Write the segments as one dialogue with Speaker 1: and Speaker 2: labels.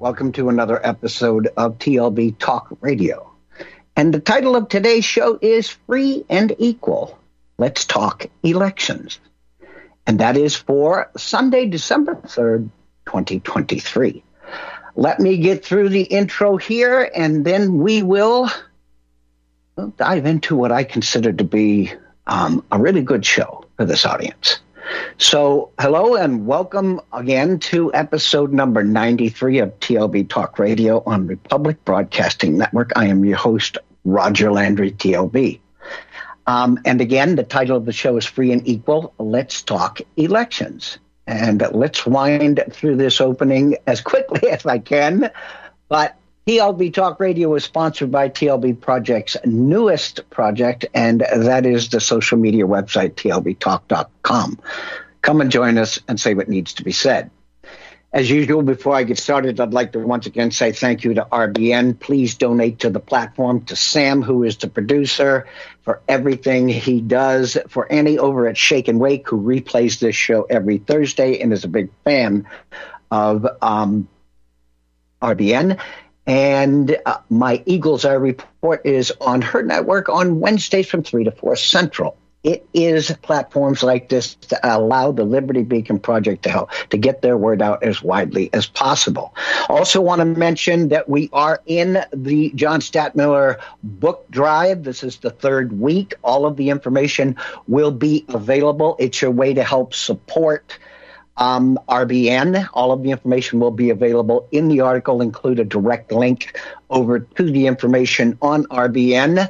Speaker 1: welcome to another episode of TLB Talk Radio. And the title of today's show is Free and Equal. Let's talk elections. And that is for Sunday, December 3rd, 2023. Let me get through the intro here, and then we will dive into what I consider to be um, a really good show for this audience. So, hello and welcome again to episode number 93 of TLB Talk Radio on Republic Broadcasting Network. I am your host, Roger Landry, TLB. Um, and again, the title of the show is Free and Equal. Let's talk elections. And let's wind through this opening as quickly as I can. But TLB Talk Radio is sponsored by TLB Project's newest project, and that is the social media website, tlbtalk.com. Come and join us and say what needs to be said. As usual, before I get started, I'd like to once again say thank you to RBN. Please donate to the platform, to Sam, who is the producer, for everything he does, for Annie over at Shake and Wake, who replays this show every Thursday and is a big fan of um, RBN. And uh, my Eagles Eye report is on her network on Wednesdays from 3 to 4 Central it is platforms like this that allow the Liberty Beacon Project to help to get their word out as widely as possible. Also, want to mention that we are in the John Stadtmiller book drive. This is the third week. All of the information will be available. It's your way to help support. Um, RBN. All of the information will be available in the article, include a direct link over to the information on RBN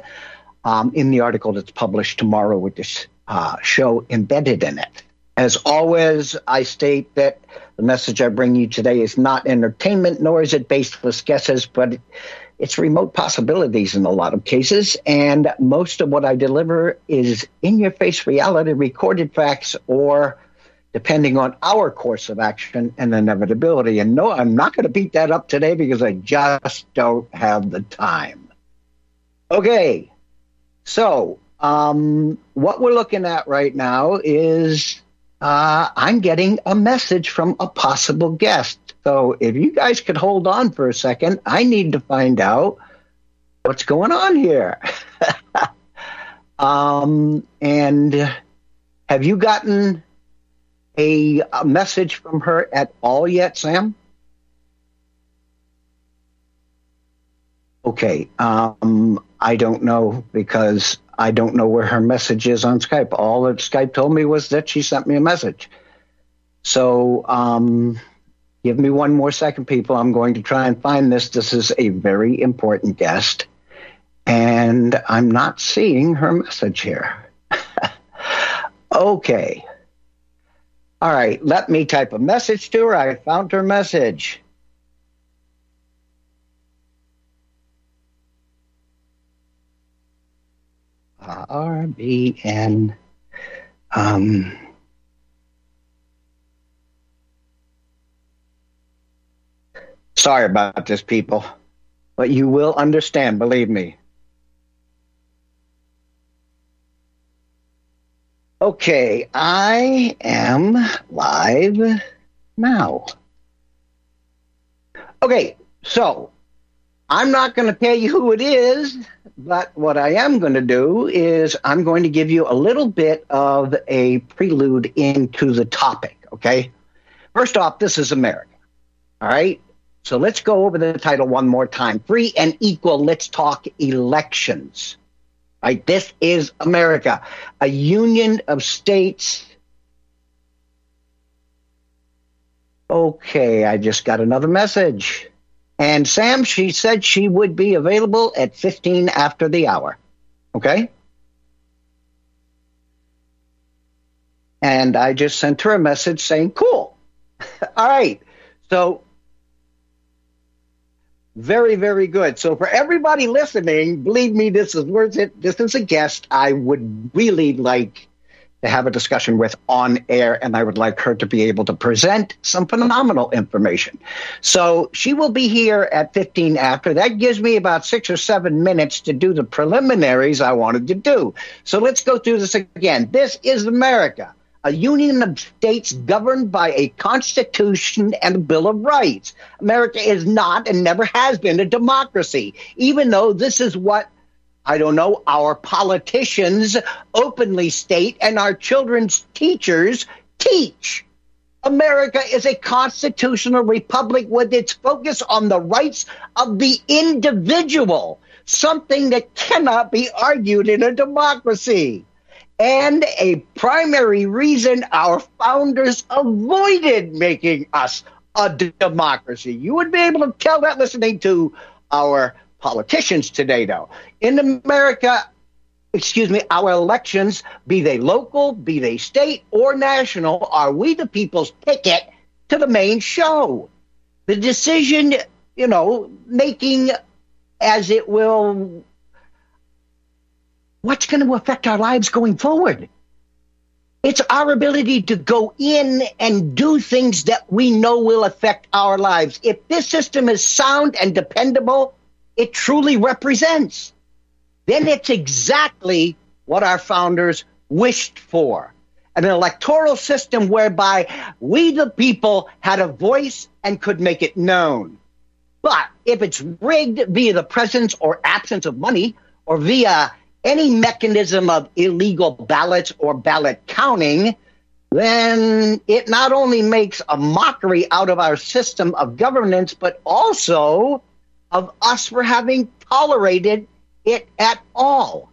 Speaker 1: um, in the article that's published tomorrow with this uh, show embedded in it. As always, I state that the message I bring you today is not entertainment, nor is it baseless guesses, but it's remote possibilities in a lot of cases. And most of what I deliver is in your face reality, recorded facts, or depending on our course of action and inevitability. And no, I'm not going to beat that up today because I just don't have the time. Okay, so, um, what we're looking at right now is uh, I'm getting a message from a possible guest. So, if you guys could hold on for a second, I need to find out what's going on here. um, and have you gotten a, a message from her at all yet, Sam? Okay. Um, I don't know because I don't know where her message is on Skype. All that Skype told me was that she sent me a message. So, um, give me one more second, people. I'm going to try and find this. This is a very important guest, and I'm not seeing her message here. okay. All right, let me type a message to her. I found her message. Uh, RBN. Um, sorry about this, people, but you will understand, believe me. Okay, I am live now. Okay, so I'm not going to tell you who it is but what I am going to do is I'm going to give you a little bit of a prelude into the topic, okay? First off, this is America, all right? So let's go over the title one more time. Free and equal, let's talk elections. Right? This is America, a union of states. Okay, I just got another message. And Sam, she said she would be available at 15 after the hour. Okay? And I just sent her a message saying, cool. All right. So, very, very good. So, for everybody listening, believe me, this is worth it. This is a guest I would really like to have a discussion with on air, and I would like her to be able to present some phenomenal information. So she will be here at 15 after. That gives me about six or seven minutes to do the preliminaries I wanted to do. So let's go through this again. This is America. A union of states governed by a constitution and a bill of rights. America is not and never has been a democracy, even though this is what I don't know, our politicians openly state and our children's teachers teach. America is a constitutional republic with its focus on the rights of the individual, something that cannot be argued in a democracy. And a primary reason our founders avoided making us a democracy. You would be able to tell that listening to our politicians today, though. In America, excuse me, our elections, be they local, be they state or national, are we the people's ticket to the main show? The decision, you know, making as it will, what's going to affect our lives going forward? It's our ability to go in and do things that we know will affect our lives. If this system is sound and dependable, it truly represents. Then it's exactly what our founders wished for an electoral system whereby we, the people, had a voice and could make it known. But if it's rigged via the presence or absence of money or via any mechanism of illegal ballots or ballot counting, then it not only makes a mockery out of our system of governance, but also of us for having tolerated it at all.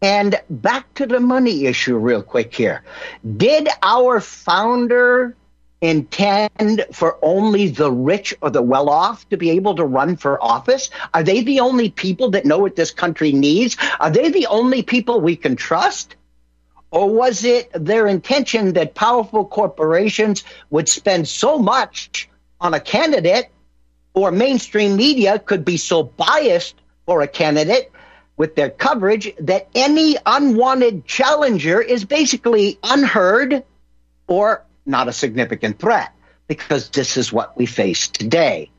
Speaker 1: And back to the money issue, real quick here. Did our founder intend for only the rich or the well off to be able to run for office? Are they the only people that know what this country needs? Are they the only people we can trust? Or was it their intention that powerful corporations would spend so much on a candidate or mainstream media could be so biased for a candidate with their coverage that any unwanted challenger is basically unheard or not a significant threat because this is what we face today.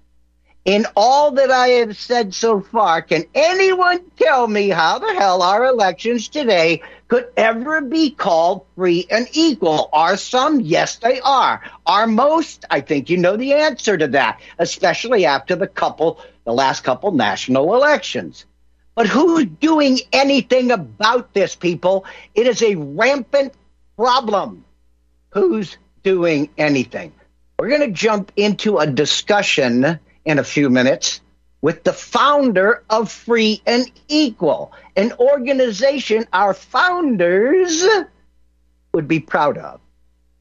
Speaker 1: In all that I have said so far, can anyone tell me how the hell our elections today could ever be called free and equal? Are some? Yes, they are. Are most? I think you know the answer to that, especially after the couple, the last couple national elections. But who's doing anything about this, people? It is a rampant problem. Who's doing anything. We're going to jump into a discussion in a few minutes with the founder of Free and Equal, an organization our founders would be proud of.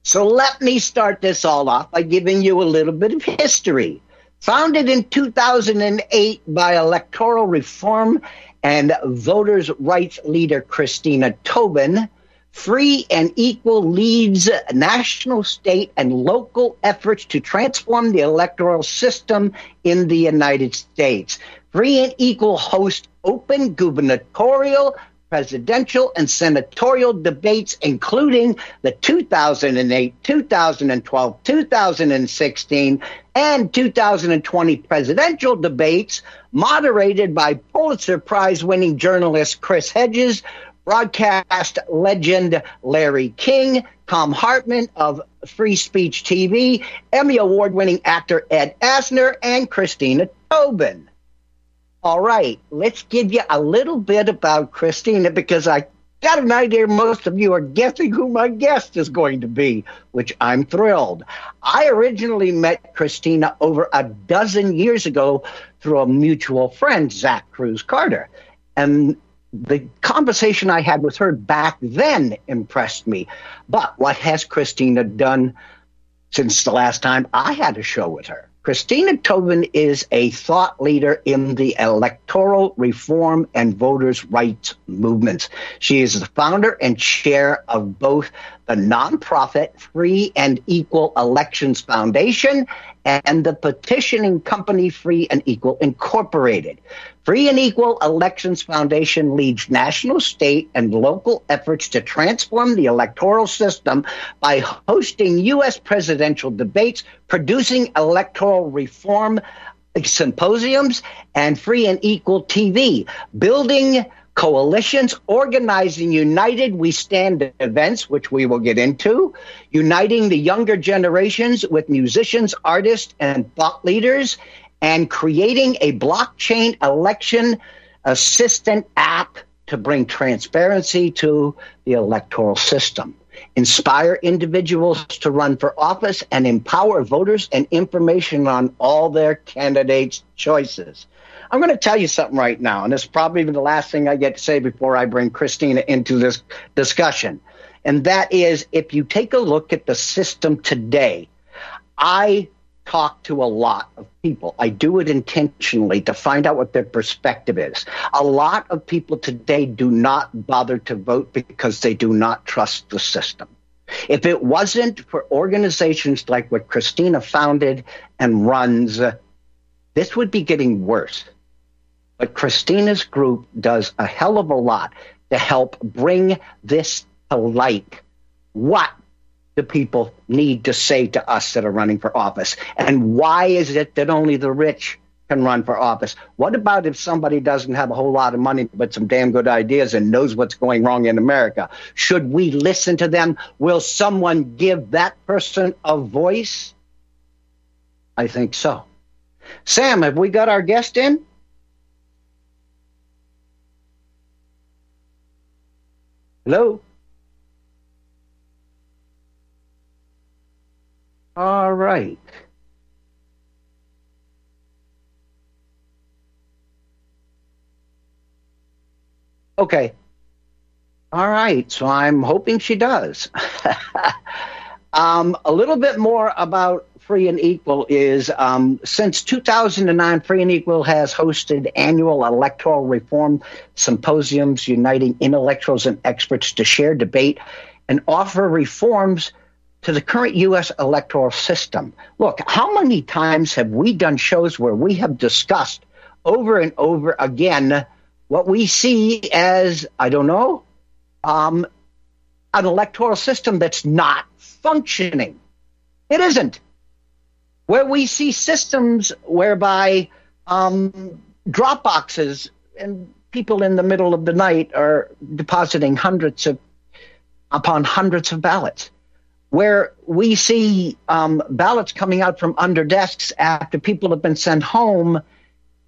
Speaker 1: So let me start this all off by giving you a little bit of history. Founded in 2008 by electoral reform and voters' rights leader Christina Tobin, Free and Equal leads national, state, and local efforts to transform the electoral system in the United States. Free and Equal hosts open gubernatorial, presidential, and senatorial debates, including the 2008, 2012, 2016, and 2020 presidential debates, moderated by Pulitzer Prize winning journalist Chris Hedges, broadcast legend Larry King, Thom Hartmann of Free Speech TV, Emmy Award winning actor Ed Asner, and Christina Tobin. All right, let's give you a little bit about Christina because I got an idea most of you are guessing who my guest is going to be, which I'm thrilled. I originally met Christina over a dozen years ago through a mutual friend, Zach Cruz Carter. And the conversation I had with her back then impressed me. But what has Christina done since the last time I had a show with her? Christina Tobin is a thought leader in the electoral reform and voters' rights movements. She is the founder and chair of both the nonprofit Free and Equal Elections Foundation and the petitioning company Free and Equal Incorporated. Free and Equal Elections Foundation leads national, state, and local efforts to transform the electoral system by hosting U.S. presidential debates, producing electoral reform symposiums, and Free and Equal TV, building coalitions, organizing United We Stand events, which we will get into, uniting the younger generations with musicians, artists, and thought leaders, and creating a blockchain election assistant app to bring transparency to the electoral system, inspire individuals to run for office, and empower voters and information on all their candidates' choices. I'm going to tell you something right now, and it's probably the last thing I get to say before I bring Christina into this discussion. And that is if you take a look at the system today, I talk to a lot of people. I do it intentionally to find out what their perspective is. A lot of people today do not bother to vote because they do not trust the system. If it wasn't for organizations like what Christina founded and runs, this would be getting worse. But Christina's group does a hell of a lot to help bring this to light what do people need to say to us that are running for office? And why is it that only the rich can run for office? What about if somebody doesn't have a whole lot of money but some damn good ideas and knows what's going wrong in America? Should we listen to them? Will someone give that person a voice? I think so. Sam, have we got our guest in? Hello? All right. Okay. All right. So I'm hoping she does. um, a little bit more about Free and Equal is um, since 2009, Free and Equal has hosted annual electoral reform symposiums uniting intellectuals and experts to share, debate, and offer reforms to the current U.S. electoral system. Look, how many times have we done shows where we have discussed over and over again what we see as, I don't know, um, an electoral system that's not functioning? It isn't where we see systems whereby um, drop boxes and people in the middle of the night are depositing hundreds of upon hundreds of ballots where we see um, ballots coming out from under desks after people have been sent home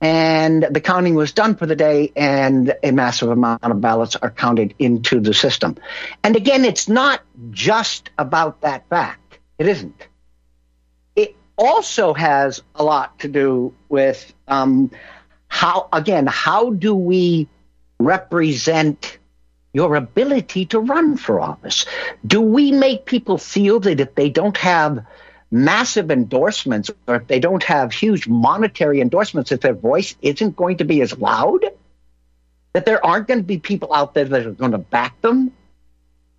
Speaker 1: and the counting was done for the day and a massive amount of ballots are counted into the system. And again, it's not just about that fact. It isn't also has a lot to do with um, how, again, how do we represent your ability to run for office? Do we make people feel that if they don't have massive endorsements or if they don't have huge monetary endorsements, that their voice isn't going to be as loud? That there aren't going to be people out there that are going to back them?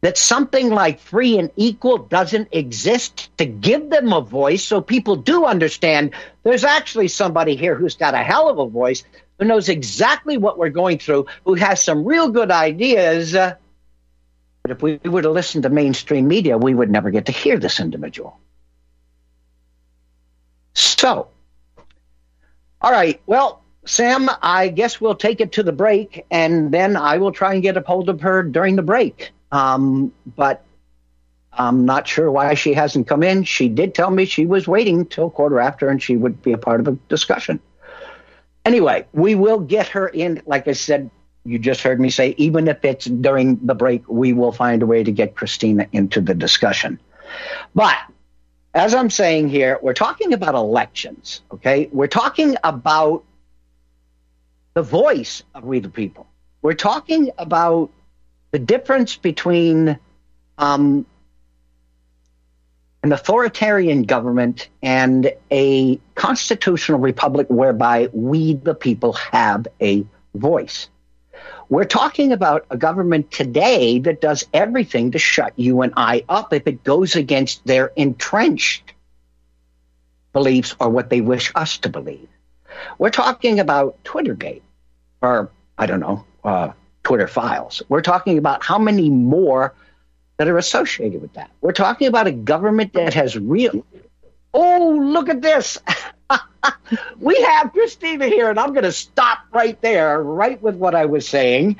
Speaker 1: That something like free and equal doesn't exist to give them a voice so people do understand there's actually somebody here who's got a hell of a voice, who knows exactly what we're going through, who has some real good ideas. Uh, but if we were to listen to mainstream media, we would never get to hear this individual. So, all right, well, Sam, I guess we'll take it to the break, and then I will try and get a hold of her during the break. Um, but I'm not sure why she hasn't come in. She did tell me she was waiting till quarter after and she would be a part of the discussion. Anyway, we will get her in. Like I said, you just heard me say, even if it's during the break, we will find a way to get Christina into the discussion. But as I'm saying here, we're talking about elections, okay? We're talking about the voice of we the people. We're talking about the difference between um, an authoritarian government and a constitutional republic whereby we, the people, have a voice. We're talking about a government today that does everything to shut you and I up if it goes against their entrenched beliefs or what they wish us to believe. We're talking about Twittergate, or I don't know, uh, Twitter files. We're talking about how many more that are associated with that. We're talking about a government that has real. Oh, look at this. we have Christina here, and I'm going to stop right there, right with what I was saying.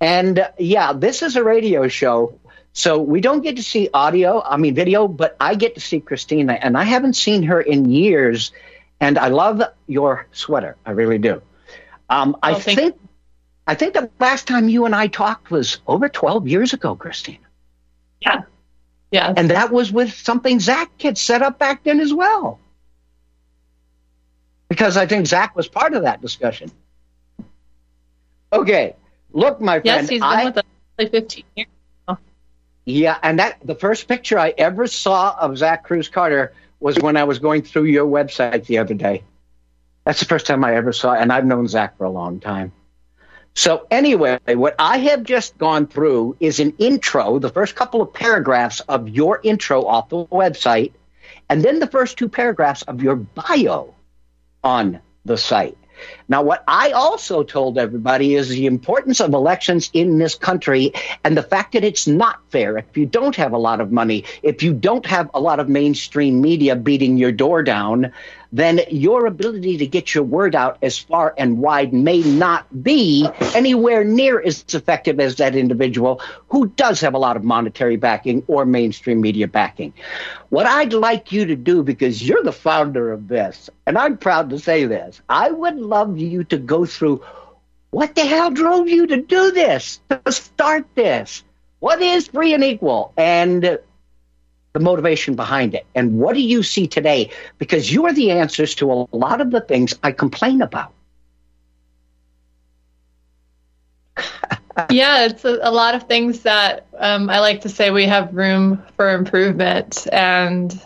Speaker 1: And uh, yeah, this is a radio show. So we don't get to see audio, I mean, video, but I get to see Christina, and I haven't seen her in years. And I love your sweater. I really do. Um, I oh, think I think the last time you and I talked was over 12 years ago, Christine.
Speaker 2: Yeah. Yeah.
Speaker 1: And that was with something Zach had set up back then as well. Because I think Zach was part of that discussion. Okay. Look, my friend.
Speaker 2: Yes, he's been I, with us like 15 years.
Speaker 1: Yeah, and that the first picture I ever saw of Zach Cruz Carter was when I was going through your website the other day. That's the first time I ever saw, and I've known Zach for a long time. So, anyway, what I have just gone through is an intro, the first couple of paragraphs of your intro off the website, and then the first two paragraphs of your bio on the site. Now, what I also told everybody is the importance of elections in this country and the fact that it's not fair. If you don't have a lot of money, if you don't have a lot of mainstream media beating your door down, then your ability to get your word out as far and wide may not be anywhere near as effective as that individual who does have a lot of monetary backing or mainstream media backing. What I'd like you to do, because you're the founder of this, and I'm proud to say this, I would love you to go through what the hell drove you to do this, to start this? What is free and equal? And the motivation behind it. And what do you see today? Because you are the answers to a lot of the things I complain about.
Speaker 2: yeah, it's a, a, lot of things that um, I like to say we have room for improvement. And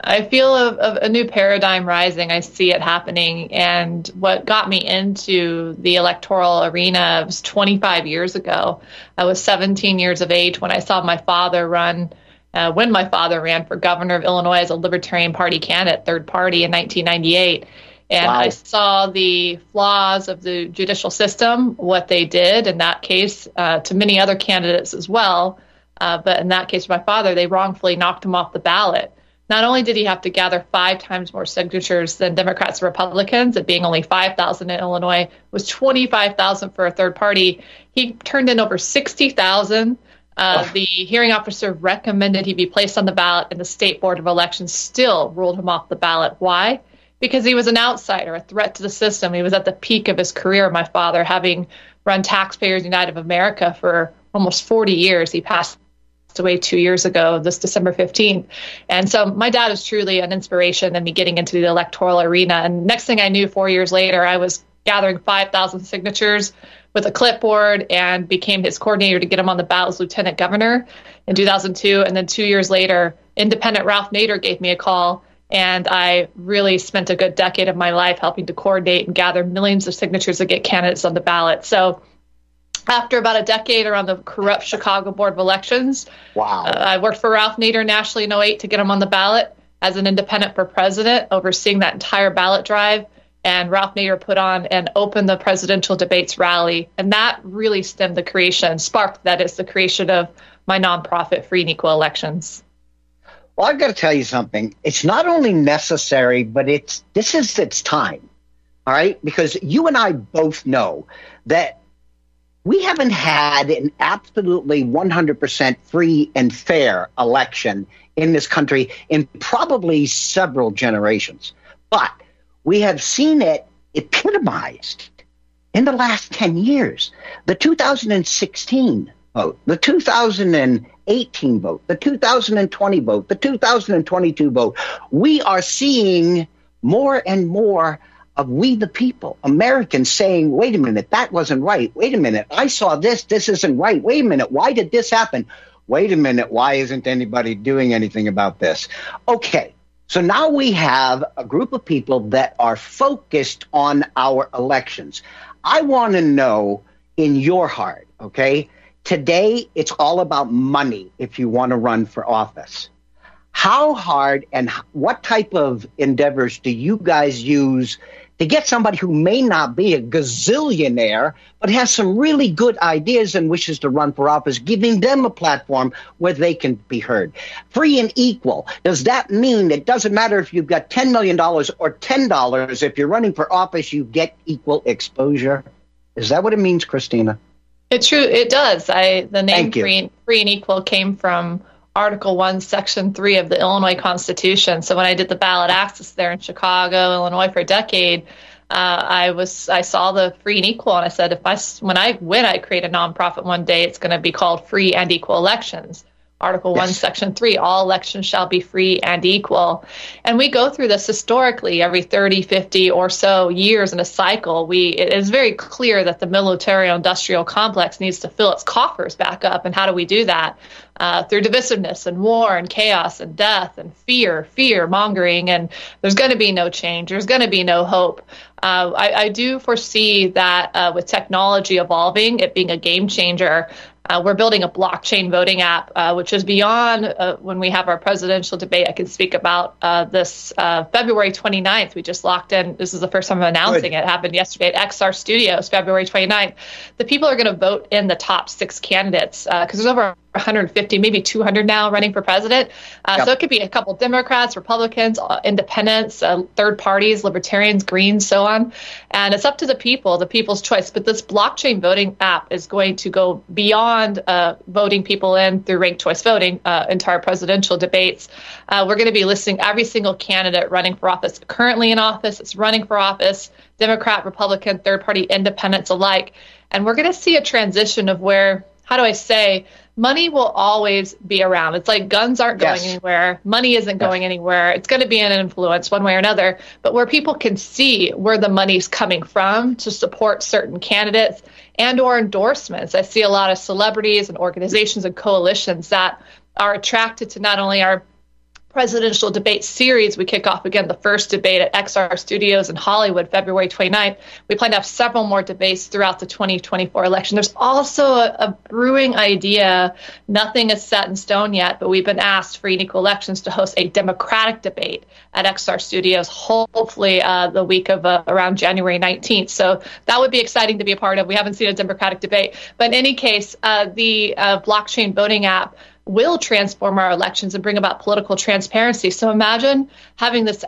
Speaker 2: I feel a, a, new paradigm rising. I see it happening. And what got me into the electoral arena was 25 years ago. I was 17 years of age when I saw my father run uh, when my father ran for governor of Illinois as a Libertarian Party candidate, third party in 1998. And wow. I saw the flaws of the judicial system, what they did in that case uh, to many other candidates as well. Uh, but in that case, my father, they wrongfully knocked him off the ballot. Not only did he have to gather five times more signatures than Democrats and Republicans, it being only 5,000 in Illinois, was 25,000 for a third party. He turned in over 60,000 uh, the hearing officer recommended he be placed on the ballot, and the state board of elections still ruled him off the ballot. Why? Because he was an outsider, a threat to the system. He was at the peak of his career. My father, having run Taxpayers United of America for almost 40 years, he passed away two years ago, this December 15th. And so my dad is truly an inspiration in me getting into the electoral arena. And next thing I knew, four years later, I was gathering 5,000 signatures with a clipboard and became his coordinator to get him on the ballot as lieutenant governor in 2002. And then two years later, independent Ralph Nader gave me a call. And I really spent a good decade of my life helping to coordinate and gather millions of signatures to get candidates on the ballot. So after about a decade around the corrupt Chicago Board of Elections,
Speaker 1: wow. Uh,
Speaker 2: I worked for Ralph Nader nationally in 08 to get him on the ballot as an independent for president, overseeing that entire ballot drive and Ralph Nader put on and opened the presidential debates rally. And that really stemmed the creation, sparked that is the creation of my nonprofit, Free and Equal Elections.
Speaker 1: Well, I've got to tell you something. It's not only necessary, but it's this is its time. All right? Because you and I both know that we haven't had an absolutely 100% free and fair election in this country in probably several generations. But we have seen it epitomized in the last 10 years. The 2016 vote, the 2018 vote, the 2020 vote, the 2022 vote. We are seeing more and more of we the people, Americans saying, wait a minute, that wasn't right. Wait a minute, I saw this, this isn't right. Wait a minute, why did this happen? Wait a minute, why isn't anybody doing anything about this? Okay, so now we have a group of people that are focused on our elections. I want to know in your heart, okay? Today, it's all about money if you want to run for office. How hard and what type of endeavors do you guys use to get somebody who may not be a gazillionaire, but has some really good ideas and wishes to run for office, giving them a platform where they can be heard. Free and equal. Does that mean it doesn't matter if you've got $10 million or $10? If you're running for office, you get equal exposure? Is that what it means, Christina?
Speaker 2: It true. It does. I the name free, free and equal came from Article 1, Section 3 of the Illinois Constitution. So when I did the ballot access there in Chicago, Illinois for a decade, uh, I was I saw the free and equal, and I said, if I when I when I create a nonprofit one day, it's going to be called Free and Equal Elections. Article yes. 1, Section 3, all elections shall be free and equal. And we go through this historically every 30, 50 or so years in a cycle. We It is very clear that the military industrial complex needs to fill its coffers back up. And how do we do that? Uh, through divisiveness and war and chaos and death and fear, fear mongering. And there's going to be no change, there's going to be no hope. Uh, I, I, do foresee that uh, with technology evolving, it being a game changer, Uh, we're building a blockchain voting app, uh, which is beyond uh, when we have our presidential debate. I can speak about uh, this uh, February 29th. We just locked in. This is the first time I'm announcing Good. it. it. happened yesterday at XR Studios, February 29th. The people are going to vote in the top six candidates because there's over 150, maybe 200 now running for president. Uh, yep. So it could be a couple Democrats, Republicans, uh, independents, uh, third parties, libertarians, Greens, so on. And it's up to the people, the people's choice. But this blockchain voting app is going to go beyond uh, voting people in through ranked choice voting uh, into our presidential debates. Uh, we're going to be listing every single candidate running for office, currently in office, it's running for office, Democrat, Republican, third party, independents alike. And we're going to see a transition of where, how do I say, money will always be around. It's like guns aren't going yes. anywhere. Money isn't going yes. anywhere. It's going to be an influence one way or another. But where people can see where the money's coming from to support certain candidates and or endorsements. I see a lot of celebrities and organizations and coalitions that are attracted to not only our presidential debate series. We kick off again the first debate at XR Studios in Hollywood, February 29th. We plan to have several more debates throughout the 2024 election. There's also a, a brewing idea. Nothing is set in stone yet, but we've been asked for Equal Elections to host a Democratic debate at XR Studios, hopefully uh, the week of uh, around January 19th. So that would be exciting to be a part of. We haven't seen a Democratic debate. But in any case, uh, the uh, blockchain voting app will transform our elections and bring about political transparency. So imagine having this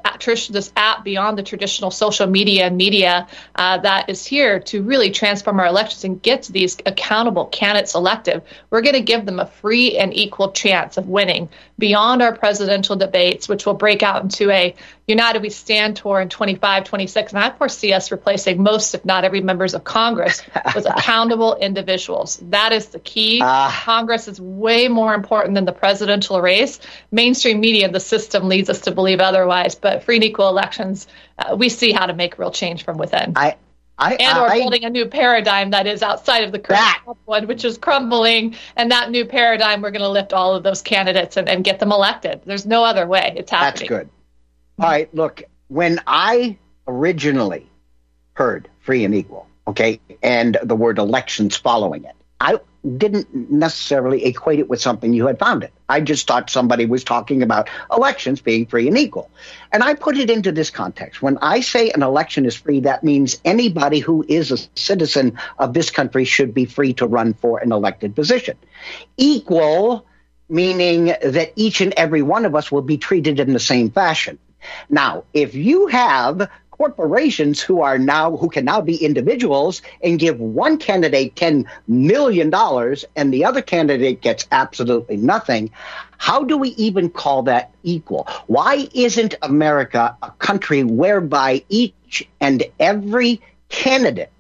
Speaker 2: this app beyond the traditional social media and media uh, that is here to really transform our elections and get to these accountable candidates elected. We're going to give them a free and equal chance of winning beyond our presidential debates, which will break out into a United We Stand tour in 25, 26. And I foresee us replacing most, if not every, members of Congress with accountable individuals. That is the key. Uh, Congress is way more important than the presidential race. Mainstream media, and the system leads us to believe otherwise. But free and equal elections, uh, we see how to make real change from within.
Speaker 1: I, I,
Speaker 2: and we're building a new paradigm that is outside of the current one, which is crumbling. And that new paradigm, we're going to lift all of those candidates and, and get them elected. There's no other way. It's happening.
Speaker 1: That's good. All right, look, when I originally heard free and equal, okay, and the word elections following it, I didn't necessarily equate it with something you had founded. I just thought somebody was talking about elections being free and equal. And I put it into this context. When I say an election is free, that means anybody who is a citizen of this country should be free to run for an elected position. Equal, meaning that each and every one of us will be treated in the same fashion. Now, if you have corporations who are now who can now be individuals and give one candidate 10 million dollars and the other candidate gets absolutely nothing how do we even call that equal? Why isn't america a country whereby each and every candidate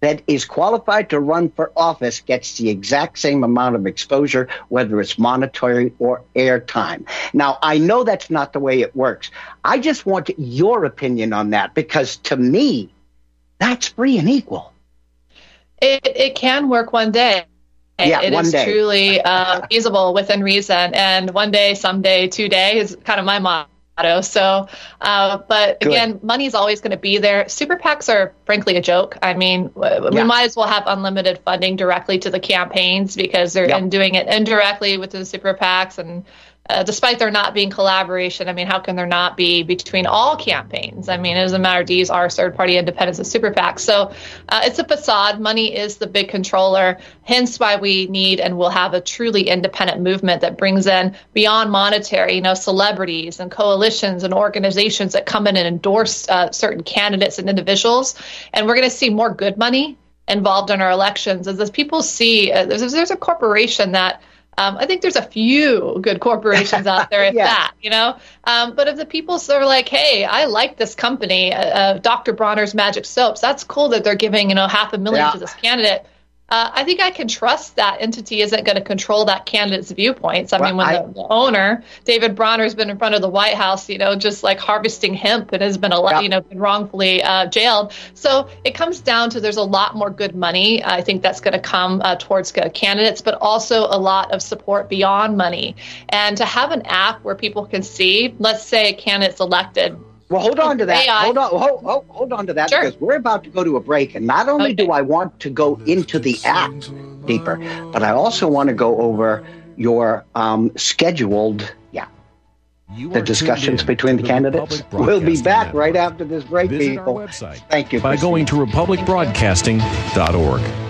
Speaker 1: that is qualified to run for office gets the exact same amount of exposure, whether it's monetary or airtime. Now, I know that's not the way it works. I just want your opinion on that because to me, that's free and equal.
Speaker 2: It, it can work one day.
Speaker 1: Yeah,
Speaker 2: it is
Speaker 1: day.
Speaker 2: truly uh, feasible within reason. And one day, someday, today is kind of my motto. So, uh, but again, Good. money is always going to be there. Super PACs are frankly a joke. I mean, we yeah. might as well have unlimited funding directly to the campaigns because they're doing it indirectly with the super PACs and uh, despite there not being collaboration, I mean, how can there not be between all campaigns? I mean, it doesn't matter. These are third party independents and super PACs. So uh, it's a facade. Money is the big controller, hence why we need and will have a truly independent movement that brings in beyond monetary, you know, celebrities and coalitions and organizations that come in and endorse uh, certain candidates and individuals. And we're going to see more good money involved in our elections as, as people see uh, there's, there's a corporation that um, I think there's a few good corporations out there, if yeah. that, you know. Um, but if the people are like, "Hey, I like this company, uh, uh, Dr. Bronner's Magic Soaps. That's cool that they're giving you know half a million yeah. to this candidate." Uh, I think I can trust that entity isn't going to control that candidate's viewpoints. I well, mean, when I, the, the, owner, David Bronner, has been in front of the White House, you know, just like harvesting hemp and has been, a, yeah. you know, been wrongfully uh, jailed. So it comes down to there's a lot more good money. I think that's going to come uh, towards candidates, but also a lot of support beyond money. And to have an app where people can see, let's say a candidate's elected
Speaker 1: Well, hold on to that.
Speaker 2: AI.
Speaker 1: Hold on, hold, hold, hold on to that
Speaker 2: Sure.
Speaker 1: because we're about to go to a break, and not only do I want to go into the act deeper, but I also want to go over your um, scheduled, yeah,
Speaker 3: You
Speaker 1: the discussions between
Speaker 3: to
Speaker 1: the candidates. We'll be back
Speaker 3: Network.
Speaker 1: right after this break,
Speaker 3: Visit
Speaker 1: people.
Speaker 3: our website
Speaker 1: Thank you
Speaker 3: by going to republicbroadcasting.org.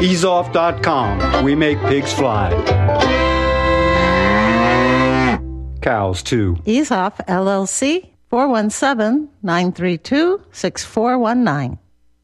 Speaker 4: Easeoff.com. We make pigs fly. Cows, too.
Speaker 5: Ease Off LLC 417 932 6419.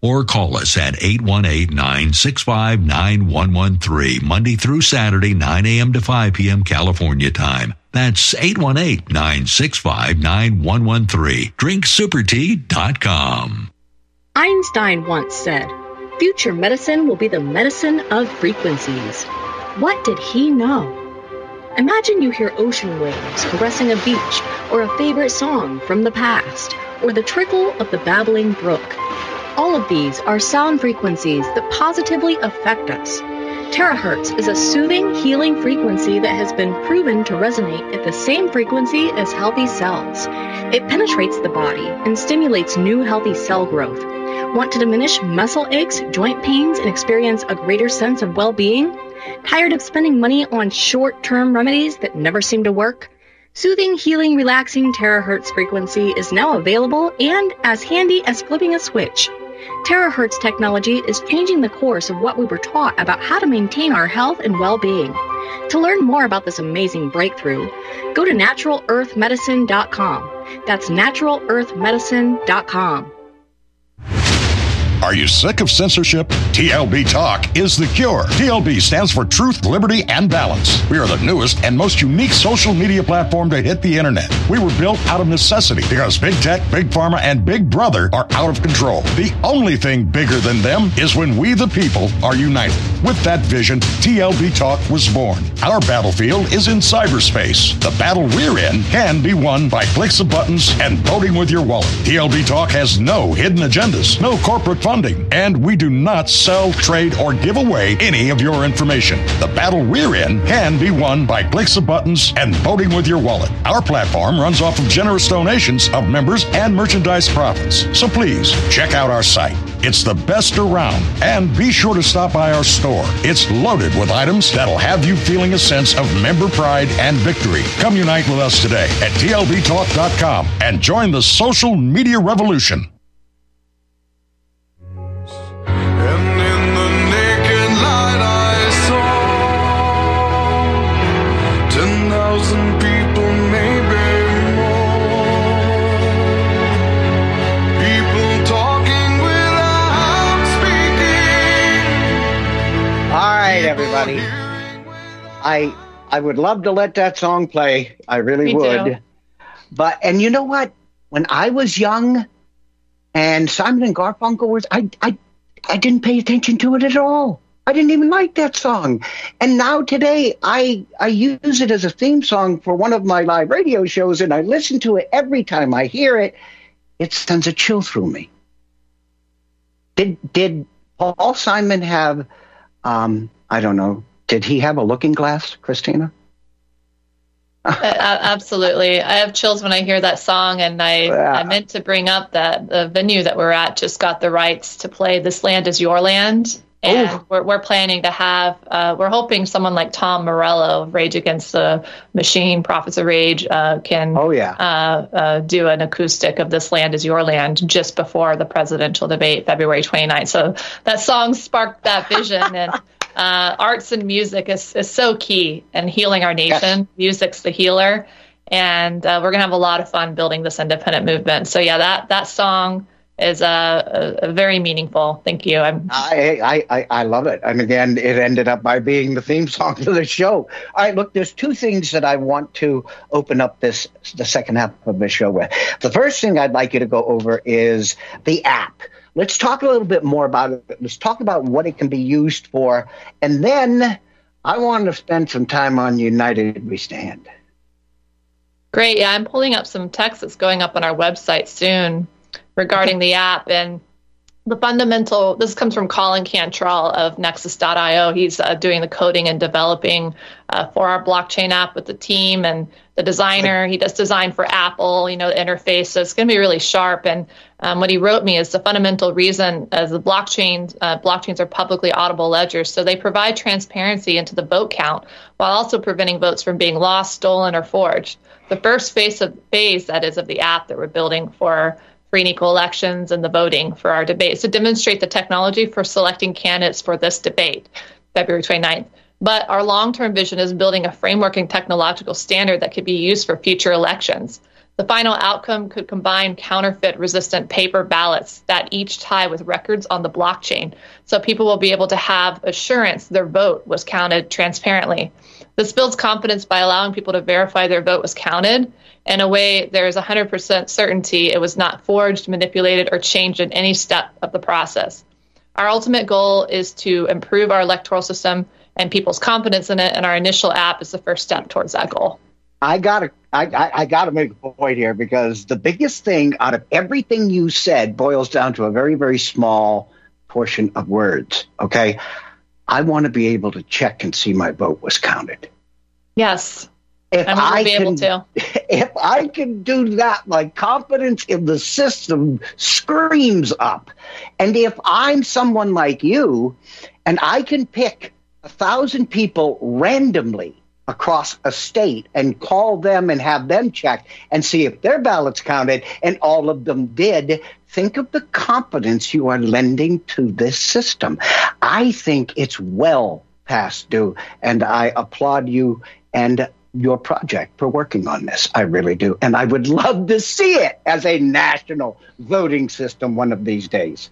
Speaker 6: or call us at 818-965-9113 Monday through Saturday 9 a.m. to 5 p.m. California time. That's 818-965-9113 drinksupertea.com.
Speaker 7: Einstein once said, Future medicine will be the medicine of frequencies. What did he know? Imagine you hear ocean waves caressing a beach, or a favorite song from the past, or the trickle of the babbling brook. All of these are sound frequencies that positively affect us. Terahertz is a soothing, healing frequency that has been proven to resonate at the same frequency as healthy cells. It penetrates the body and stimulates new healthy cell growth. Want to diminish muscle aches, joint pains, and experience a greater sense of well being? Tired of spending money on short term remedies that never seem to work? Soothing, healing, relaxing terahertz frequency is now available and as handy as flipping a switch. Terahertz technology is changing the course of what we were taught about how to maintain our health and well being. To learn more about this amazing breakthrough, go to naturalearthmedicine.com. That's naturalearthmedicine.com.
Speaker 8: Are you sick of censorship? TLB Talk is the cure. TLB stands for Truth, Liberty, and Balance. We are the newest and most unique social media platform to hit the internet. We were built out of necessity because Big Tech, Big Pharma, and Big Brother are out of control. The only thing bigger than them is when we, the people, are united. With that vision, TLB Talk was born. Our battlefield is in cyberspace. The battle we're in can be won by clicks of buttons and voting with your wallet. TLB Talk has no hidden agendas, no corporate funding, and we do not sell, trade, or give away any of your information. The battle we're in can be won by clicks of buttons and voting with your wallet. Our platform runs off of generous donations of members and merchandise profits. So please check out our site. It's the best around. And be sure to stop by our store. It's loaded with items that'll have you feeling a sense of member pride and victory. Come unite with us today at tlbtalk.com and join the social media revolution.
Speaker 1: Everybody. I I would love to let that song play. I really
Speaker 2: Me
Speaker 1: would.
Speaker 2: too.
Speaker 1: But and you know what? When I was young, and Simon and Garfunkel was, I I I didn't pay attention to it at all. I didn't even like that song. And now today I I use it as a theme song for one of my live radio shows and I listen to it every time I hear it. It sends a chill through me. Did did Paul Simon have um I don't know, did he have a looking glass, Christina?
Speaker 2: Uh, absolutely. I have chills when I hear that song, and I,
Speaker 1: Yeah.
Speaker 2: I meant to bring up that the venue that we're at just got the rights to play This Land Is Your Land. And
Speaker 1: Ooh.
Speaker 2: we're, we're planning to have, uh, we're hoping someone like Tom Morello, of Rage Against the Machine, Prophets of Rage, uh, can
Speaker 1: Oh yeah.
Speaker 2: uh, uh, do an acoustic of This Land Is Your Land just before the presidential debate, February 29th. So that song sparked that vision. and uh, arts and music is, is so key in healing our nation. Music's the healer. And uh, we're going to have a lot of fun building this independent movement. So, yeah, that, that song is uh, a, a very meaningful. Thank you. I'm
Speaker 1: I, I, I, I love it. And again, it ended up by being the theme song to the show. All right, look, there's two things that I want to open up this the second half of the show with. The first thing I'd like you to go over is the app. Let's talk a little bit more about it. Let's talk about what it can be used for. And then I want to spend some time on United We Stand.
Speaker 2: Great. Yeah, I'm pulling up some text that's going up on our website soon regarding the app and the fundamental. This comes from Colin Cantrell of Nexus.io. He's uh, doing the coding and developing uh, for our blockchain app with the team and the designer. He does design for Apple, you know, the interface. So it's going to be really sharp. And um, what he wrote me is the fundamental reason as the blockchain uh, blockchains are publicly audible ledgers, so they provide transparency into the vote count while also preventing votes from being lost, stolen, or forged. The first phase of phase that is of the app that we're building for free and equal elections and the voting for our debate to demonstrate the technology for selecting candidates for this debate, February 29th. But our long term vision is building a framework and technological standard that could be used for future elections. The final outcome could combine counterfeit resistant paper ballots that each tie with records on the blockchain. So people will be able to have assurance their vote was counted transparently. This builds confidence by allowing people to verify their vote was counted. In a way, there is 100% certainty it was not forged, manipulated, or changed in any step of the process. Our ultimate goal is to improve our electoral system and people's confidence in it, and our initial app is the first step towards that goal.
Speaker 1: I gotta, I, I, gotta make a point here because the biggest thing out of everything you said boils down to a very, very small portion of words. Okay, I want to be able to check and see my vote was counted.
Speaker 2: Yes,
Speaker 1: If
Speaker 2: and we will
Speaker 1: I
Speaker 2: be
Speaker 1: can,
Speaker 2: able to.
Speaker 1: if I can do that, my confidence in the system screams up. And if I'm someone like you, and I can pick a thousand people randomly across a state and call them and have them check and see if their ballots counted, and all of them did. Think of the confidence you are lending to this system. I think it's well past due, and I applaud you and your project for working on this. I really do. And I would love to see it as a national voting system one of these days.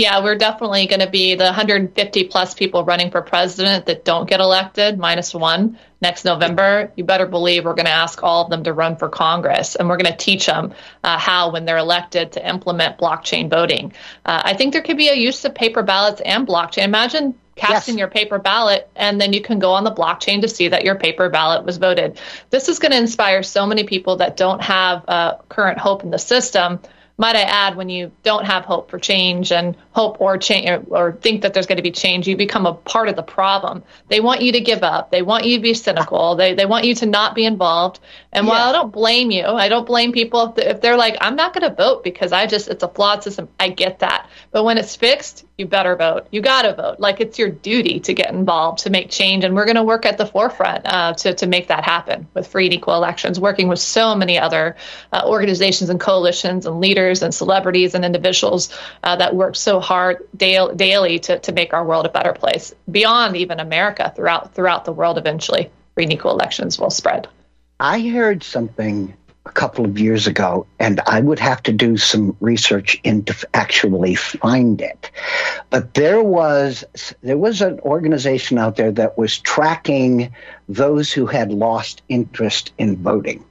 Speaker 2: Yeah, we're definitely going to be the 150 plus people running for president that don't get elected, minus one, next November. You better believe we're going to ask all of them to run for Congress, and we're going to teach them uh, how, when they're elected, to implement blockchain voting. Uh, I think there could be a use of paper ballots and blockchain. Imagine casting
Speaker 1: Yes.
Speaker 2: your paper ballot, and then you can go on the blockchain to see that your paper ballot was voted. This is going to inspire so many people that don't have uh, current hope in the system. Might I add, when you don't have hope for change and hope or change or, or think that there's going to be change, you become a part of the problem. They want you to give up. They want you to be cynical. They they want you to not be involved. And while I don't blame you, I don't blame people if, if they're like, I'm not going to vote because I just it's a flawed system. I get that. But when it's fixed, you better vote. You got to vote. Like it's your duty to get involved, to make change. And we're going to work at the forefront uh, to, to make that happen with free and equal elections, working with so many other uh, organizations and coalitions and leaders and celebrities and individuals uh, that work so hard dail- daily to, to make our world a better place beyond even America throughout throughout the world eventually. Free and equal elections will spread.
Speaker 1: I heard something a couple of years ago, and I would have to do some research into actually find it. But there was there was an organization out there that was tracking those who had lost interest in voting.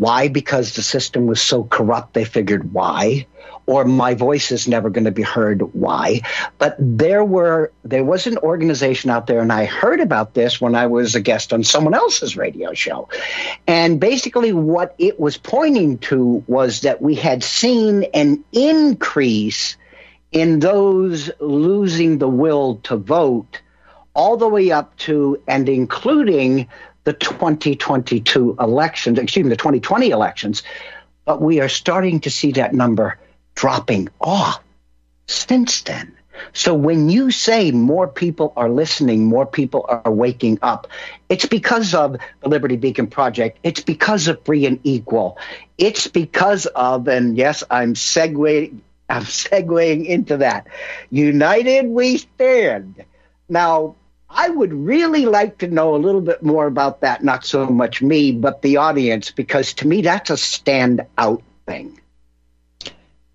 Speaker 1: Why? Because the system was so corrupt. They figured why, or my voice is never going to be heard. Why? But there were there was an organization out there, and I heard about this when I was a guest on someone else's radio show. And basically, what it was pointing to was that we had seen an increase in those losing the will to vote, all the way up to and including the 2022 elections, excuse me, the 2020 elections. But we are starting to see that number dropping off since then. So when you say more people are listening, more people are waking up, it's because of the Liberty Beacon Project. It's because of Free and Equal. It's because of, and yes, I'm segueing, I'm segueing into that. United we stand. Now, I would really like to know a little bit more about that, not so much me, but the audience, because to me that's a standout thing.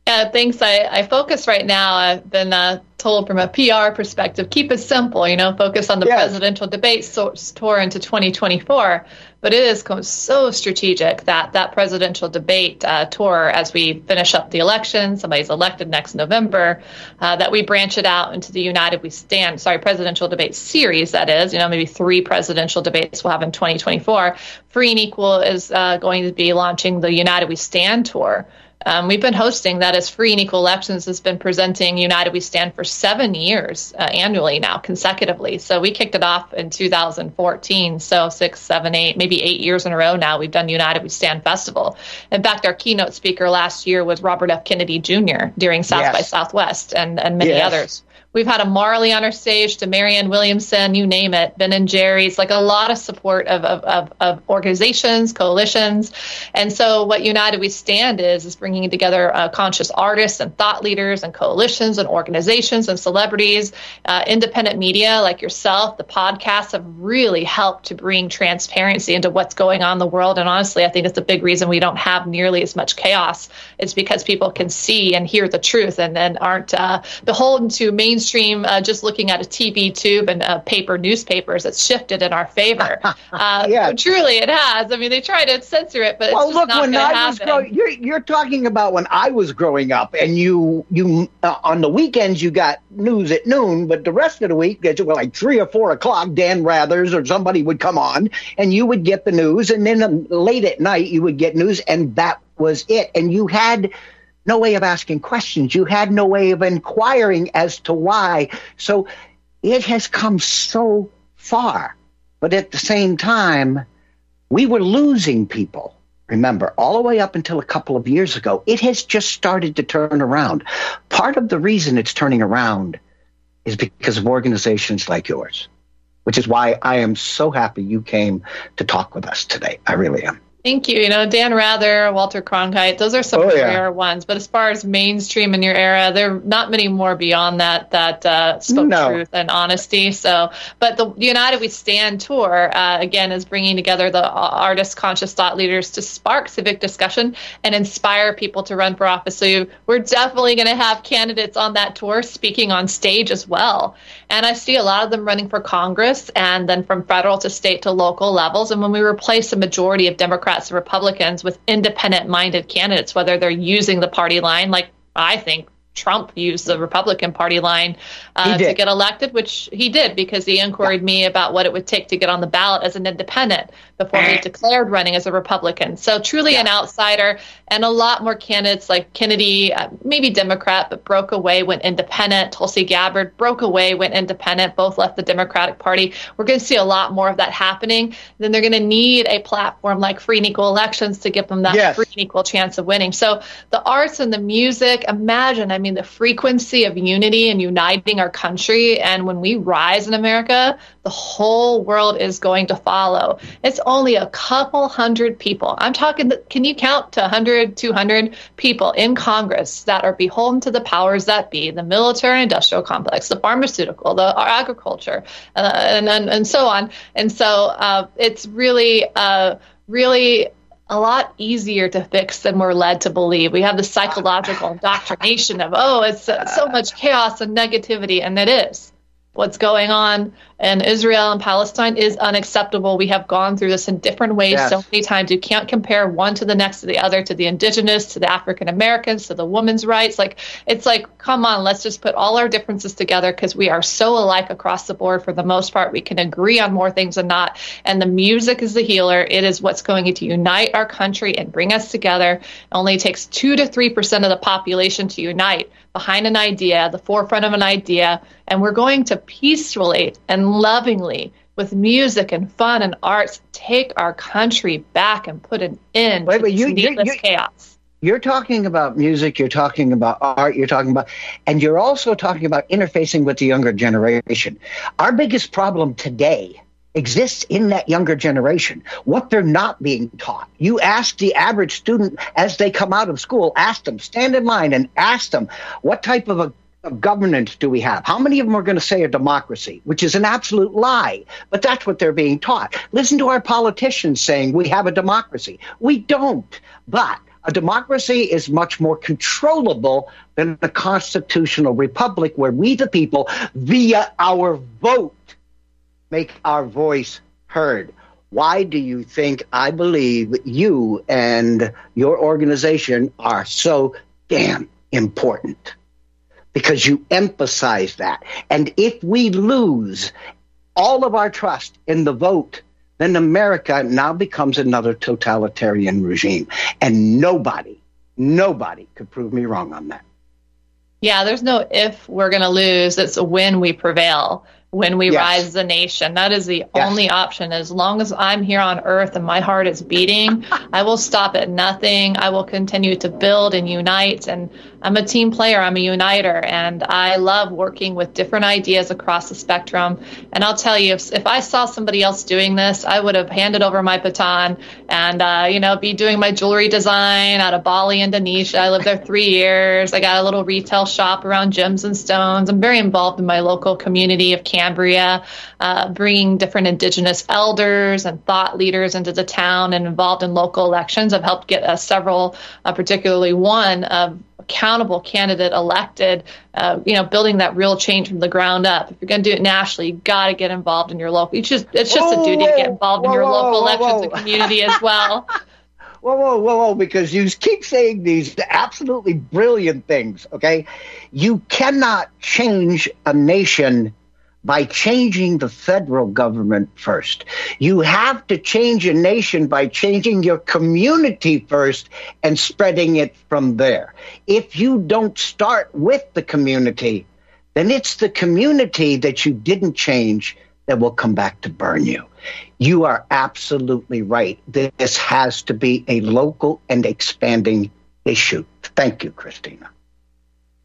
Speaker 2: Yeah, thanks. I, I focus right now. I've been uh, told from a PR perspective, keep it simple, you know, focus on the
Speaker 1: Yes.
Speaker 2: presidential debate so- tour into 2024. But it is so strategic that that presidential debate uh, tour, as we finish up the election, somebody's elected next November, uh, that we branch it out into the United We Stand, sorry, presidential debate series, that is, you know, maybe three presidential debates we'll have in 2024. Free and Equal is uh, going to be launching the United We Stand tour. Um, we've been hosting that as Free and Equal Elections has been presenting United We Stand for seven years uh, annually now, consecutively. So we kicked it off in 2014. So six, seven, eight, maybe eight years in a row now, we've done United We Stand Festival. In fact, our keynote speaker last year was Robert F. Kennedy Jr. during South
Speaker 1: Yes.
Speaker 2: by Southwest and, and many
Speaker 1: Yes.
Speaker 2: others. We've had a Marley on our stage to Marianne Williamson, you name it, Ben and Jerry's, like a lot of support of, of, of, of organizations, coalitions. And so what United We Stand is, is bringing together uh, conscious artists and thought leaders and coalitions and organizations and celebrities, uh, independent media like yourself. The podcasts have really helped to bring transparency into what's going on in the world. And honestly, I think it's a big reason we don't have nearly as much chaos. It's because people can see and hear the truth and then aren't uh, beholden to mainstream, uh, just looking at a TV tube and uh, paper newspapers. It's shifted in our favor. Uh,
Speaker 1: Yeah.
Speaker 2: Truly, it has. I mean, they try to censor it, but it's
Speaker 1: well,
Speaker 2: just
Speaker 1: look,
Speaker 2: not
Speaker 1: when I was growing, you're you're talking about when I was growing up, and you you uh, on the weekends you got news at noon, but the rest of the week, it's well, like three or four o'clock, Dan Rathers or somebody would come on, and you would get the news, and then um, late at night you would get news, and that was it, and you had no way of asking questions. You had no way of inquiring as to why. So it has come so far, but at the same time we were losing people. Remember, all the way up until a couple of years ago, it has just started to turn around. Part of the reason it's turning around is because of organizations like yours, which is why I am so happy you came to talk with us today. I really am.
Speaker 2: Thank you. You know, Dan Rather, Walter Cronkite, those are some
Speaker 1: Oh, yeah.
Speaker 2: rare ones. But as far as mainstream in your era, there are not many more beyond that that uh, spoke
Speaker 1: No.
Speaker 2: truth and honesty. So, but the United We Stand tour, uh, again, is bringing together the artists, conscious thought leaders to spark civic discussion and inspire people to run for office. So, you, we're definitely going to have candidates on that tour speaking on stage as well. And I see a lot of them running for Congress and then from federal to state to local levels. And when we replace a majority of Democrats and Republicans with independent minded candidates, whether they're using the party line, like I think Trump used the Republican Party line uh, to get elected, which he did because he inquired me about what it would take to get on the ballot as an independent before he declared running as a Republican. So truly an outsider, and a lot more candidates like Kennedy, uh, maybe Democrat, but broke away, went independent. Tulsi Gabbard broke away, went independent. Both left the Democratic Party. We're going to see a lot more of that happening. Then they're going to need a platform like free and equal elections to give them that
Speaker 1: Yes.
Speaker 2: free and equal chance of winning. So the arts and the music, imagine, I mean, the frequency of unity and uniting our country. And when we rise in America, the whole world is going to follow. It's only a couple hundred people. I'm talking, can you count to 100, 200 people in Congress that are beholden to the powers that be, the military industrial complex, the pharmaceutical, the agriculture, uh, and, and, and so on. And so uh, it's really, uh, really a lot easier to fix than we're led to believe. We have the psychological indoctrination of, oh, it's uh, so much chaos and negativity, and it is. What's going on and Israel and Palestine is unacceptable. We have gone through this in different ways
Speaker 1: Yes.
Speaker 2: so many times. You can't compare one to the next to the other, to the indigenous, to the African Americans, to the women's rights. Like it's like, come on, let's just put all our differences together because we are so alike across the board. For the most part, we can agree on more things than not. And the music is the healer. It is what's going to unite our country and bring us together. It only takes two to three percent of the population to unite behind an idea, the forefront of an idea, and we're going to peacefully and lovingly with music and fun and arts take our country back and put an end
Speaker 1: Wait,
Speaker 2: to
Speaker 1: you- you-
Speaker 2: needless
Speaker 1: you-
Speaker 2: chaos.
Speaker 1: You're talking about music, you're talking about art, you're talking about, and you're also talking about interfacing with the younger generation. Our biggest problem today exists in that younger generation, what they're not being taught. You ask the average student as they come out of school, ask them, stand in line and ask them, what type of a of governance do we have? How many of them are going to say a democracy, which is an absolute lie? But that's what they're being taught. Listen to our politicians saying we have a democracy. We don't. But a democracy is much more controllable than a constitutional republic where we, the people, via our vote, make our voice heard. Why do you think I believe you and your organization are so damn important? Because you emphasize that. And if we lose all of our trust in the vote, then America now becomes another totalitarian regime. And nobody, nobody could prove me wrong on that.
Speaker 2: Yeah, there's no if we're going to lose. It's when we prevail, when we
Speaker 1: Yes.
Speaker 2: rise as a nation. That is the
Speaker 1: Yes.
Speaker 2: only option. As long as I'm here on earth and my heart is beating, I will stop at nothing. I will continue to build and unite. And I'm a team player, I'm a uniter. And I love working with different ideas across the spectrum. And I'll tell you, if, if I saw somebody else doing this, I would have handed over my baton and, uh, you know, be doing my jewelry design out of Bali, Indonesia. I lived there three years. I got a little retail shop around gems and stones. I'm very involved in my local community of Cambria, uh, bringing different indigenous elders and thought leaders into the town and involved in local elections. I've helped get uh, several, uh, particularly one, uh, accountable candidate elected, uh, you know, building that real change from the ground up. If you're going to do it nationally, you got to get involved in your local. It's just it's just a duty to get involved in your
Speaker 1: whoa,
Speaker 2: local
Speaker 1: whoa,
Speaker 2: elections
Speaker 1: whoa.
Speaker 2: and community as well.
Speaker 1: Whoa, whoa, whoa, whoa, because you keep saying these absolutely brilliant things, okay? You cannot change a nation by changing the federal government first. You have to change a nation by changing your community first and spreading it from there. If you don't start with the community, then it's the community that you didn't change that will come back to burn you. You are absolutely right. This has to be a local and expanding issue. Thank you, Christina.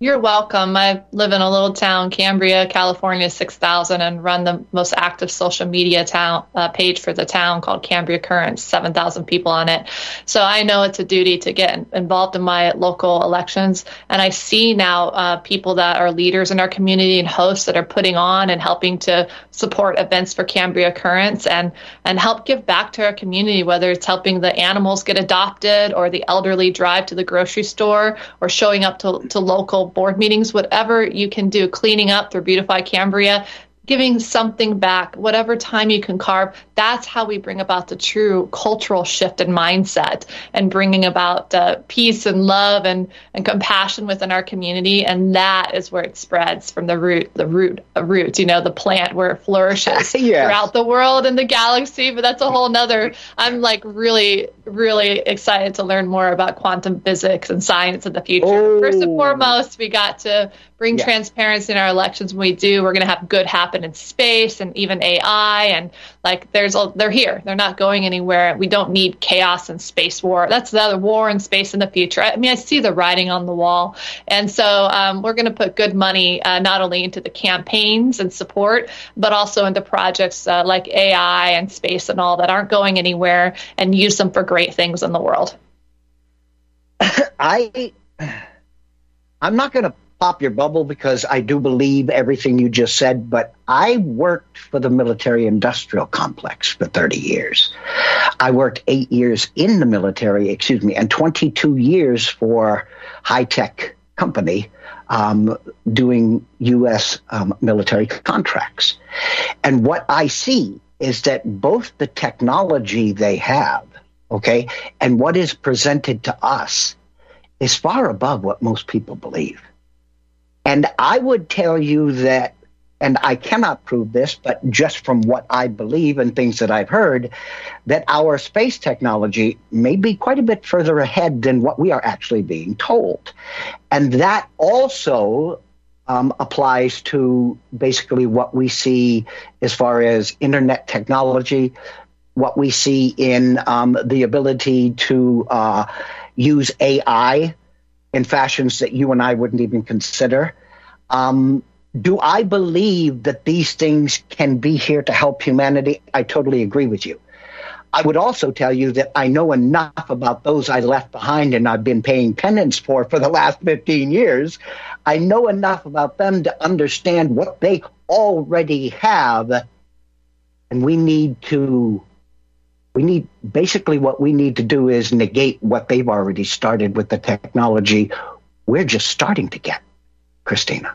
Speaker 2: You're welcome. I live in a little town, Cambria, California, 6,000, and run the most active social media town uh, page for the town called Cambria Currents, 7,000 people on it. So I know it's a duty to get involved in my local elections. And I see now uh, people that are leaders in our community and hosts that are putting on and helping to support events for Cambria Currents and, and help give back to our community, whether it's helping the animals get adopted or the elderly drive to the grocery store or showing up to, to local board meetings, whatever you can do, cleaning up through Beautify Cambria, giving something back, whatever time you can carve. That's how we bring about the true cultural shift and mindset and bringing about uh, peace and love and, and compassion within our community. And that is where it spreads from the root, the root, uh, root, you know, the plant where it flourishes
Speaker 1: Yes.
Speaker 2: throughout the world and the galaxy. But that's a whole nother, I'm like really, really excited to learn more about quantum physics and science in the future.
Speaker 1: Oh.
Speaker 2: First and foremost, we got to bring
Speaker 1: Yeah.
Speaker 2: transparency in our elections. When we do, we're going to have good happen in space and even AI. And like, there's a, they're here. They're not going anywhere. We don't need chaos and space war. That's the other war in space in the future. I mean, I see the writing on the wall. And so um, we're going to put good money uh, not only into the campaigns and support, but also into projects uh, like AI and space and all that aren't going anywhere and use them for great things in the world.
Speaker 1: I I'm not going to pop your bubble because I do believe everything you just said, but I worked for the military industrial complex for 30 years. I worked 8 years in the military, excuse me, and 22 years for high tech company um, doing U.S. Um, military contracts. And what I see is that both the technology they have, okay, and what is presented to us is far above what most people believe. And I would tell you that, and I cannot prove this, but just from what I believe and things that I've heard, that our space technology may be quite a bit further ahead than what we are actually being told. And that also um, applies to basically what we see as far as internet technology, what we see in um, the ability to uh, use AI in fashions that you and I wouldn't even consider. Um, do I believe that these things can be here to help humanity? I totally agree with you. I would also tell you that I know enough about those I left behind and I've been paying penance for for the last 15 years. I know enough about them to understand what they already have. And we need to, we need, basically what we need to do is negate what they've already started with the technology we're just starting to get, Christina.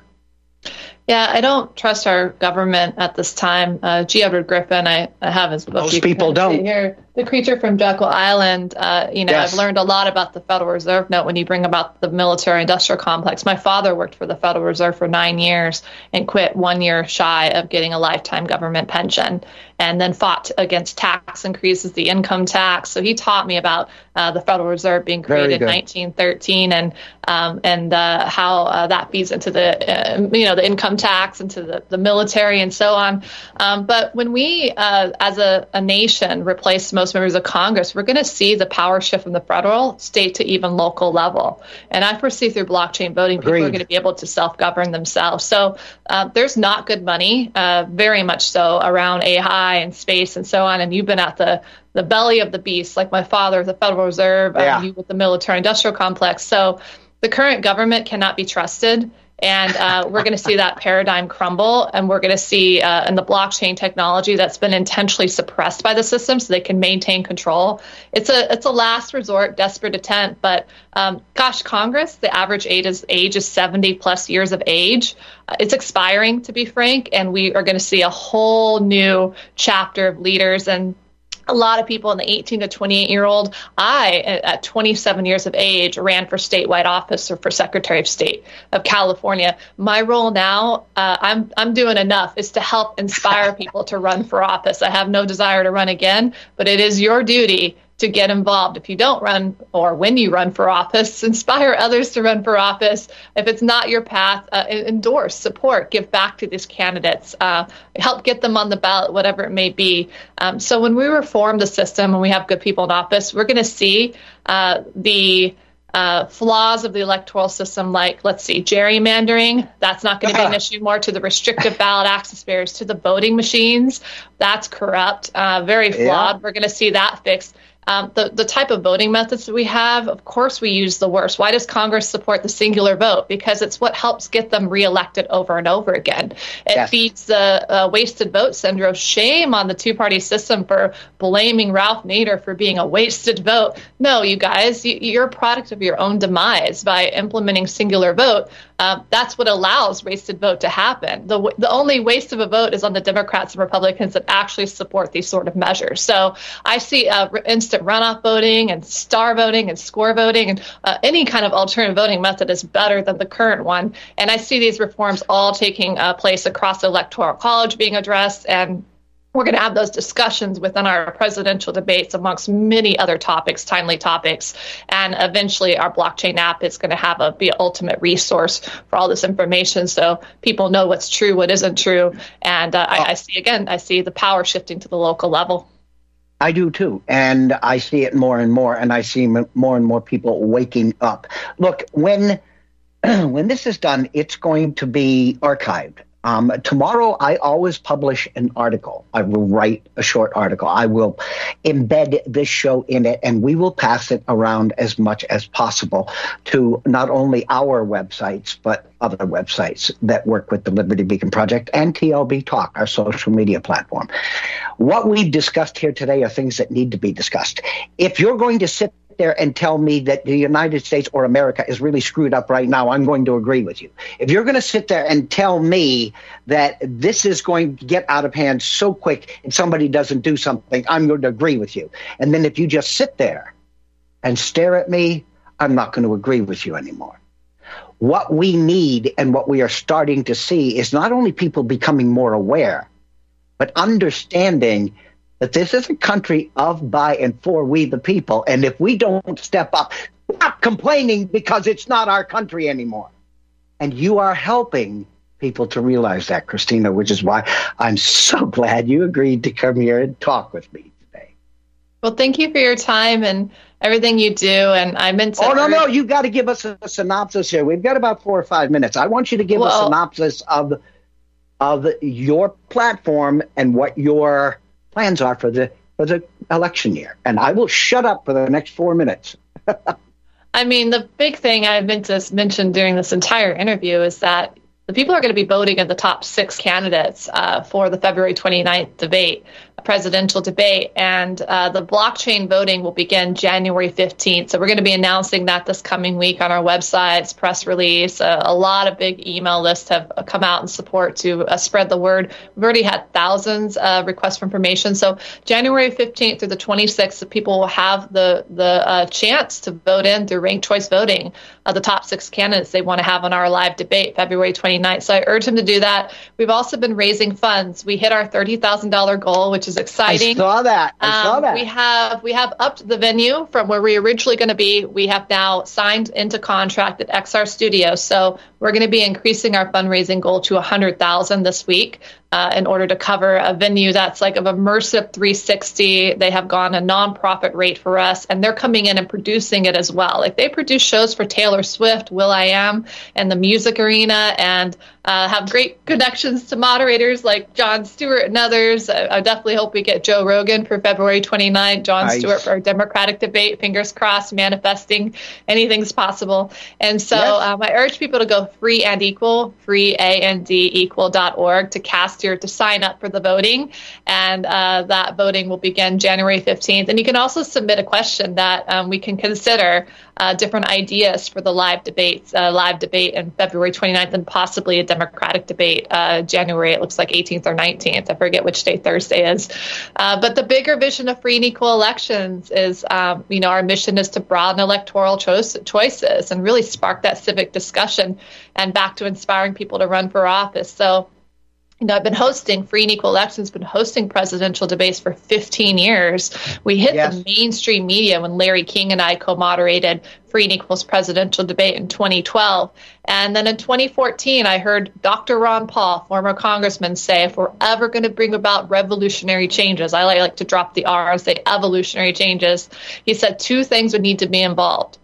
Speaker 2: Yeah, I don't trust our government at this time. Uh, G. Edward Griffin, I, I have his book.
Speaker 1: Most people
Speaker 2: kind of see
Speaker 1: don't.
Speaker 2: Here, the creature from Jekyll Island. Uh, you know,
Speaker 1: Yes.
Speaker 2: I've learned a lot about the Federal Reserve Note when you bring about the military-industrial complex. My father worked for the Federal Reserve for nine years and quit one year shy of getting a lifetime government pension, and then fought against tax increases, the income tax. So he taught me about uh, the Federal Reserve being created in 1913 and um, and uh, how uh, that feeds into the uh, you know the income tax into the, the military and so on. Um, but when we uh, as a, a nation replace most members of Congress, we're going to see the power shift from the federal, state to even local level. And I foresee through blockchain voting, people are going to be able to self govern themselves. So uh, there's not good money, uh, very much so, around AI and space and so on. And you've been at the the belly of the beast, like my father, the Federal Reserve,
Speaker 1: Yeah.
Speaker 2: um, you with the military industrial complex. So the current government cannot be trusted. And uh, we're going to see that paradigm crumble, and we're going to see uh, in the blockchain technology that's been intentionally suppressed by the system, so they can maintain control. It's a it's a last resort, desperate attempt. But um, gosh, Congress, the average age is age is 70 plus years of age. Uh, it's expiring, to be frank, and we are going to see a whole new chapter of leaders and a lot of people in the 18 to 28 year old. I, at 27 years of age, ran for statewide office or for Secretary of State of California. My role now, uh, I'm I'm doing enough, is to help inspire people to run for office. I have no desire to run again, but it is your duty to get involved. If you don't run or when you run for office, inspire others to run for office. If it's not your path, uh, endorse, support, give back to these candidates, uh, help get them on the ballot, whatever it may be. Um, so when we reform the system and we have good people in office, we're going to see uh, the uh, flaws of the electoral system, like let's see, gerrymandering. That's not going to be an issue. More to the restrictive ballot access barriers to the voting machines. That's corrupt. Uh, very flawed. We're going to see that fixed. Um, the, the type of voting methods that we have, of course, we use the worst. Why does Congress support the singular vote? Because it's what helps get them reelected over and over again. It
Speaker 1: Yes.
Speaker 2: feeds the uh, wasted vote syndrome. Shame on the two party system for blaming Ralph Nader for being a wasted vote. No, you guys, you, you're a product of your own demise by implementing singular vote. Uh, that's what allows wasted vote to happen. The, the only waste of a vote is on the Democrats and Republicans that actually support these sort of measures. So I see uh, instant runoff voting and star voting and score voting and uh, any kind of alternative voting method is better than the current one. And I see these reforms all taking uh, place across the electoral college being addressed and we're going to have those discussions within our presidential debates amongst many other topics, timely topics. And eventually our blockchain app is going to have a be ultimate resource for all this information so people know what's true, what isn't true. And uh, I, I see, again, I see the power shifting to the local level.
Speaker 1: I do too. And I see it more and more, and I see more and more people waking up. Look, when when this is done, it's going to be archived. Um, tomorrow, I always publish an article. I will write a short article. I will embed this show in it, and we will pass it around as much as possible to not only our websites, but other websites that work with the Liberty Beacon Project and TLB Talk, our social media platform. What we've discussed here today are things that need to be discussed. If you're going to sit there and tell me that the United States or America is really screwed up right now, I'm going to agree with you. If you're going to sit there and tell me that this is going to get out of hand so quick and somebody doesn't do something, I'm going to agree with you. And then if you just sit there and stare at me, I'm not going to agree with you anymore. What we need and what we are starting to see is not only people becoming more aware, but understanding that this is a country of, by, and for we the people. And if we don't step up, stop complaining because it's not our country anymore. And you are helping people to realize that, Christina, which is why I'm so glad you agreed to come here and talk with me today.
Speaker 2: Well, thank you for your time and everything you do. And I meant to.
Speaker 1: Oh, no, no, You've got to give us a, a synopsis here. We've got about four or five minutes. I want you to give a synopsis of of your platform and what your plans are for the for the election year. And I will shut up for the next four minutes.
Speaker 2: I mean, the big thing I meant to mention during this entire interview is that the people are going to be voting in the top six candidates uh, for the February 29th debate, presidential debate. And uh, the blockchain voting will begin January 15th. So we're going to be announcing that this coming week on our websites, press release. Uh, a lot of big email lists have come out in support to uh, spread the word. We've already had thousands of requests for information. So January 15th through the 26th, the people will have the, the uh, chance to vote in through ranked choice voting uh, the top six candidates they want to have on our live debate February 29th. So I urge them to do that. We've also been raising funds. We hit our $30,000 goal, which is exciting.
Speaker 1: I saw that. I saw
Speaker 2: Um,
Speaker 1: that.
Speaker 2: We have we have upped the venue from where we were originally going to be. We have now signed into contract at XR Studios, so we're going to be increasing our fundraising goal to 100,000 this week uh, in order to cover a venue that's like of immersive 360. They have gone a nonprofit rate for us, and they're coming in and producing it as well. Like they produce shows for Taylor Swift, Will I Am, and the Music Arena, and uh, have great connections to moderators like Jon Stewart and others. I, I definitely hope we get Joe Rogan for February 29th, Jon
Speaker 1: Nice.
Speaker 2: Stewart for our Democratic debate. Fingers crossed, manifesting anything's possible. And so
Speaker 1: Yes.
Speaker 2: um, I urge people to go free and equal, free A and D equal.org to cast your, to sign up for the voting. And uh, that voting will begin January 15th. And you can also submit a question that um, we can consider uh, different ideas for the live debates, uh, live debate in February 29th, and possibly a Democratic debate uh, January. It looks like 18th or 19th. I forget which day Thursday is. Uh, but the bigger vision of free and equal elections is, um, you know, our mission is to broaden electoral choice, choices and really spark that civic discussion and back to inspiring people to run for office. So you know, I've been hosting Free and Equal Elections, been hosting presidential debates for 15 years. We hit
Speaker 1: Yes.
Speaker 2: the mainstream media when Larry King and I co-moderated Free and Equal's presidential debate in 2012. And then in 2014, I heard Dr. Ron Paul, former congressman, say, if we're ever going to bring about revolutionary changes, I like to drop the R and say evolutionary changes, he said two things would need to be involved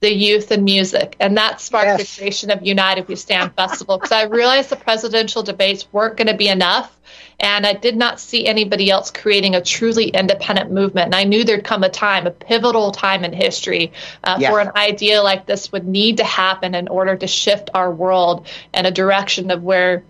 Speaker 2: the youth and music. And that sparked
Speaker 1: Yes.
Speaker 2: the creation of United We Stand Festival because I realized the presidential debates weren't going to be enough. And I did not see anybody else creating a truly independent movement. And I knew there'd come a time, a pivotal time in history, uh,
Speaker 1: Yes.
Speaker 2: for an idea like this would need to happen in order to shift our world in a direction of where,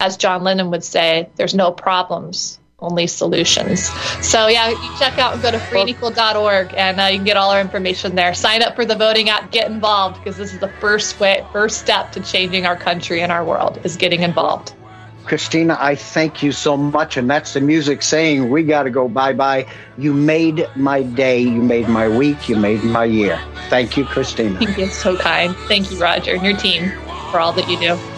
Speaker 2: as John Lennon would say, there's no problems, only solutions. So yeah, you check out and go to freeandequal.org and uh, you can get all our information there. Sign up for the voting app, get involved because this is the first way, first step to changing our country and our world is getting involved.
Speaker 1: Christina, I thank you so much. And that's the music saying we got to go bye bye. You made my day. You made my week. You made my year. Thank you, Christina.
Speaker 2: Thank You're so kind. Thank you, Roger, and your team for all that you do.